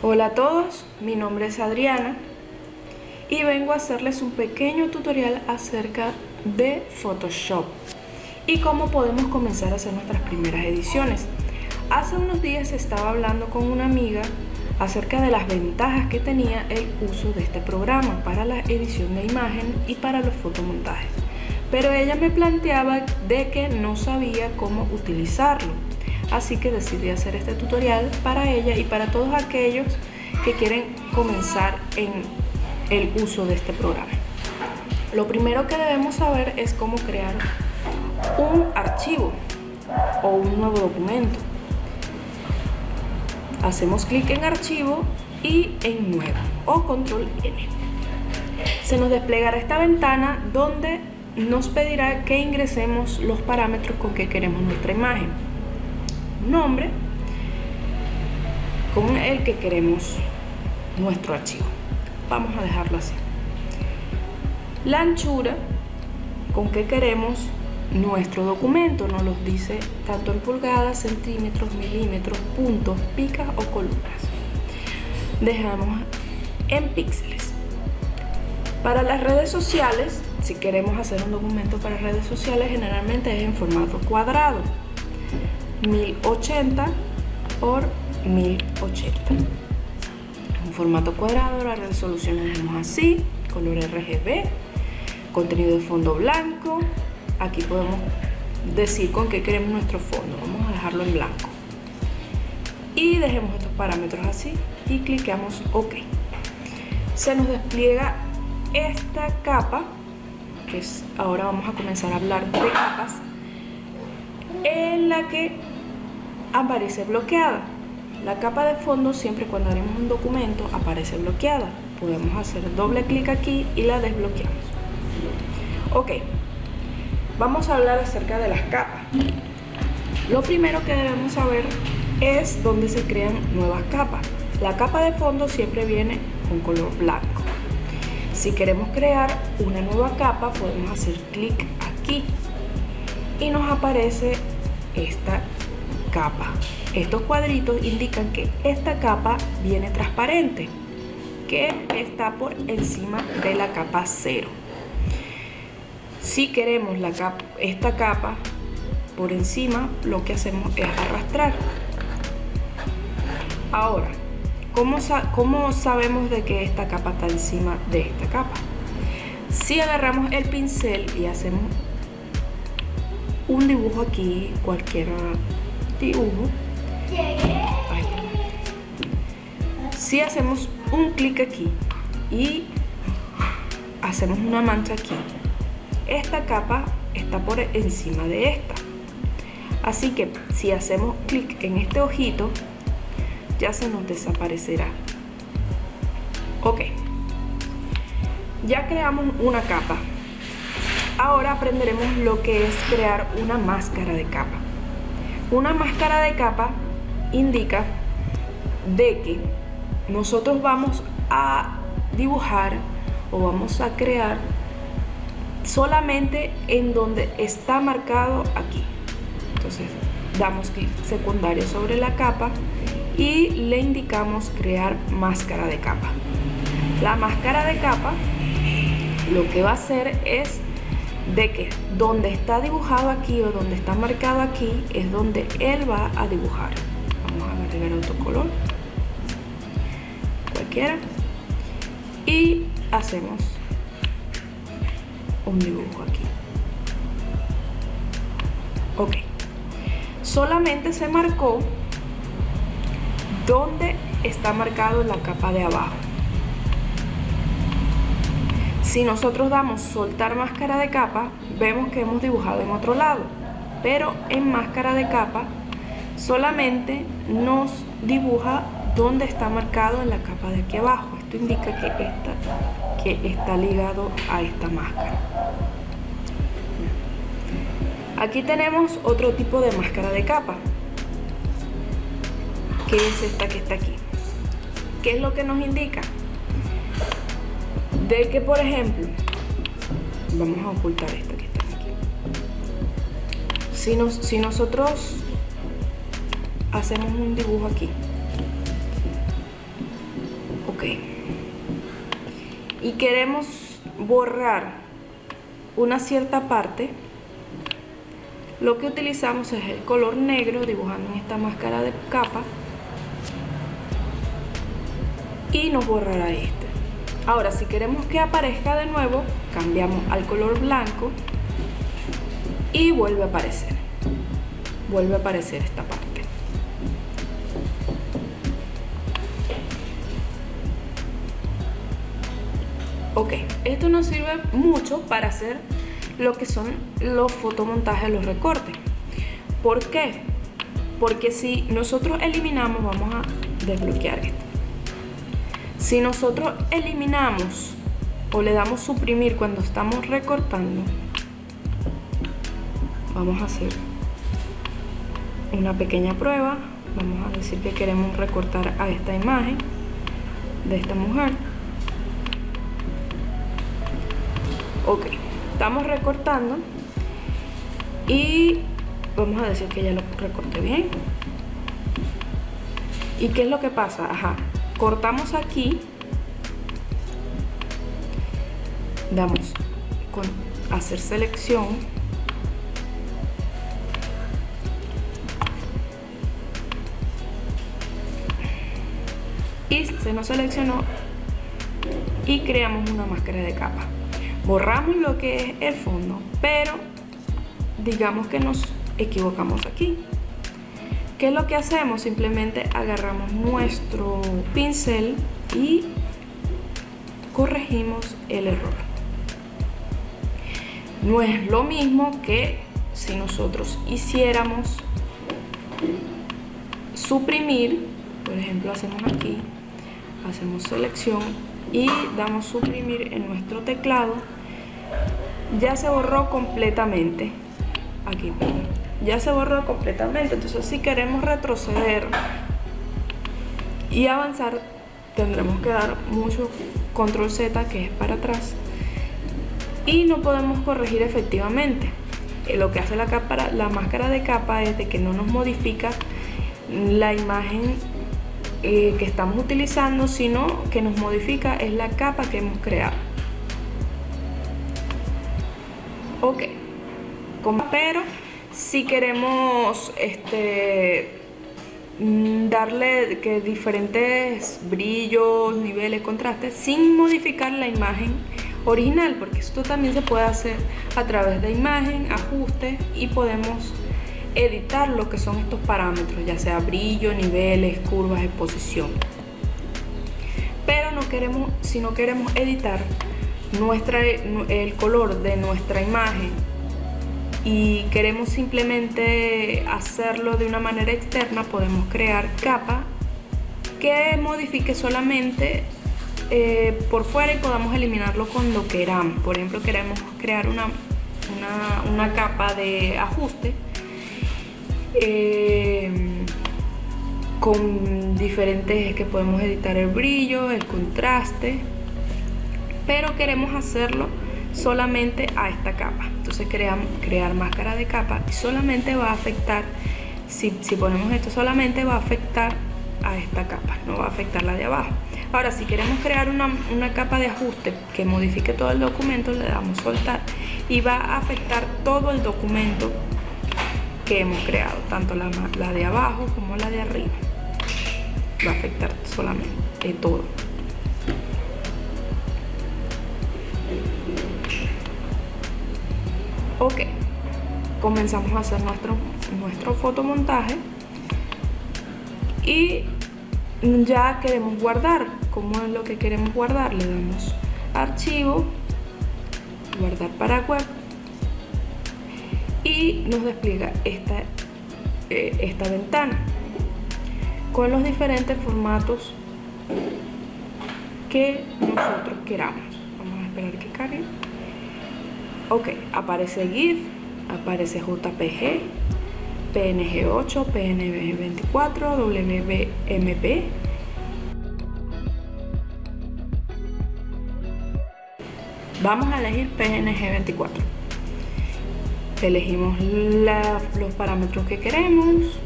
Hola a todos, mi nombre es Adriana y vengo a hacerles un pequeño tutorial acerca de Photoshop y cómo podemos comenzar a hacer nuestras primeras ediciones. Hace unos días estaba hablando con una amiga acerca de las ventajas que tenía el uso de este programa para la edición de imagen y para los fotomontajes. Pero ella me planteaba de que no sabía cómo utilizarlo así que decidí hacer este tutorial para ella y para todos aquellos que quieren comenzar en el uso de este programa. Lo primero que debemos saber es cómo crear un archivo o un nuevo documento. Hacemos clic en archivo y en nuevo o control N. Se nos desplegará esta ventana donde nos pedirá que ingresemos los parámetros con que queremos nuestra imagen nombre con el que queremos nuestro archivo. Vamos a dejarlo así. La anchura con que queremos nuestro documento nos los dice tanto en pulgadas, centímetros, milímetros, puntos, picas o columnas. Dejamos en píxeles. Para las redes sociales, si queremos hacer un documento para redes sociales, generalmente es en formato cuadrado. 1080 por 1080 un formato cuadrado la resolución la dejamos así color RGB contenido de fondo blanco. Aquí podemos decir con qué queremos nuestro fondo vamos a dejarlo en blanco. Y dejemos estos parámetros así y clicamos ok. Se nos despliega esta capa que es ahora vamos a comenzar a hablar de capas en la que aparece bloqueada. La capa de fondo siempre cuando haremos un documento aparece bloqueada. Podemos hacer doble clic aquí y la desbloqueamos. Ok, vamos a hablar acerca de las capas. Lo primero que debemos saber es dónde se crean nuevas capas. La capa de fondo siempre viene con color blanco. Si queremos crear una nueva capa podemos hacer clic aquí y nos aparece esta capa. Estos cuadritos indican que esta capa viene transparente, que está por encima de la capa 0. Si queremos la capa, esta capa por encima, lo que hacemos es arrastrar. Ahora, ¿cómo, ¿cómo sabemos de que esta capa está encima de esta capa? Si agarramos el pincel y hacemos un dibujo aquí, cualquier dibujo. Si hacemos un clic aquí y hacemos una mancha aquí, esta capa está por encima de esta. Así que si hacemos clic en este ojito, ya se nos desaparecerá. Ok, ya creamos una capa. Ahora aprenderemos lo que es crear una máscara de capa. Una máscara de capa indica de que nosotros vamos a dibujar o vamos a crear solamente en donde está marcado aquí. Entonces damos clic secundario sobre la capa y le indicamos crear máscara de capa. La máscara de capa lo que va a hacer es de que donde está dibujado aquí o donde está marcado aquí es donde él va a dibujar. Vamos a agregar otro color, cualquiera, y hacemos un dibujo aquí. Ok, solamente se marcó donde está marcado la capa de abajo. Si nosotros damos soltar máscara de capa, vemos que hemos dibujado en otro lado, pero en máscara de capa solamente nos dibuja donde está marcado en la capa de aquí abajo. Esto indica que, que está ligado a esta máscara. Aquí tenemos otro tipo de máscara de capa, que es esta que está aquí. ¿Qué es lo que nos indica? De que, por ejemplo, vamos a ocultar esta que está aquí. Si, nos, si nosotros hacemos un dibujo aquí y queremos borrar una cierta parte, lo que utilizamos es el color negro dibujando en esta máscara de capa y nos borrará este. Ahora, si queremos que aparezca de nuevo, cambiamos al color blanco y vuelve a aparecer. Vuelve a aparecer esta parte. Ok, esto nos sirve mucho para hacer lo que son los fotomontajes, los recortes. ¿Por qué? Porque si nosotros eliminamos, vamos a desbloquear esto. Si nosotros eliminamos o le damos suprimir cuando estamos recortando, vamos a hacer una pequeña prueba. Vamos a decir que queremos recortar a esta imagen de esta mujer. Ok, estamos recortando y vamos a decir que ya lo recorté bien. ¿Y qué es lo que pasa? Ajá, cortamos aquí, damos con hacer selección y se nos seleccionó y creamos una máscara de capa. Borramos lo que es el fondo pero digamos que nos equivocamos aquí ¿Qué es lo que hacemos? Simplemente agarramos nuestro pincel y corregimos el error. No es lo mismo que si nosotros hiciéramos suprimir, por ejemplo hacemos aquí, hacemos selección y damos suprimir en nuestro teclado, ya se borró completamente. Aquí, ya se borró completamente. Entonces si queremos retroceder y avanzar, tendremos que dar mucho control Z, que es para atrás. Y no podemos corregir efectivamente. Eh, lo que hace la, capa, la máscara de capa es de que no nos modifica la imagen eh, que estamos utilizando, sino que nos modifica es la capa que hemos creado. Ok, pero si queremos este, darle que diferentes brillos, niveles, contrastes, sin modificar la imagen original, porque esto también se puede hacer a través de imagen, ajuste y podemos editar lo que son estos parámetros, ya sea brillo, niveles, curvas, exposición. Pero no queremos, si no queremos editar nuestra, el color de nuestra imagen y queremos simplemente hacerlo de una manera externa, podemos crear capa que modifique solamente eh, por fuera y podamos eliminarlo cuando queramos. Por ejemplo, queremos crear una, una, capa de ajuste eh, con diferentes que podemos editar el brillo, el contraste, pero queremos hacerlo solamente a esta capa. Entonces creamos, crear máscara de capa y solamente va a afectar, si, ponemos esto solamente va a afectar a esta capa, no va a afectar la de abajo. Ahora, si queremos crear una, capa de ajuste que modifique todo el documento, le damos soltar y va a afectar todo el documento que hemos creado, tanto la, la de abajo como la de arriba. Va a afectar solamente todo. Ok comenzamos a hacer nuestro, nuestro fotomontaje y ya queremos guardar como es lo que queremos guardar le damos archivo guardar para web y nos despliega esta, eh, esta ventana con los diferentes formatos que nosotros queramos. Vamos a esperar que cargue Ok, aparece GIF, aparece JPG, PNG8, PNG24, WBMP. Vamos a elegir PNG24. Elegimos los parámetros que queremos.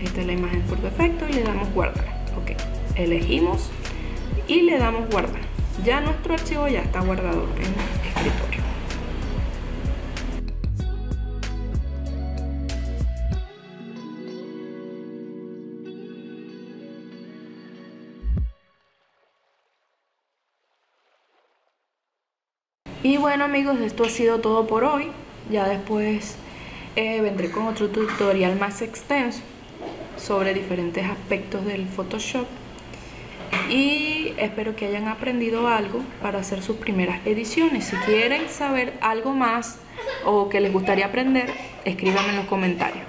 Esta es la imagen por defecto y le damos guardar. Ok, elegimos y le damos guardar. ya nuestro archivo ya está guardado Y bueno amigos, esto ha sido todo por hoy. Ya después eh, vendré con otro tutorial más extenso sobre diferentes aspectos del Photoshop. Y espero que hayan aprendido algo para hacer sus primeras ediciones. Si quieren saber algo más o que les gustaría aprender, escríbanme en los comentarios.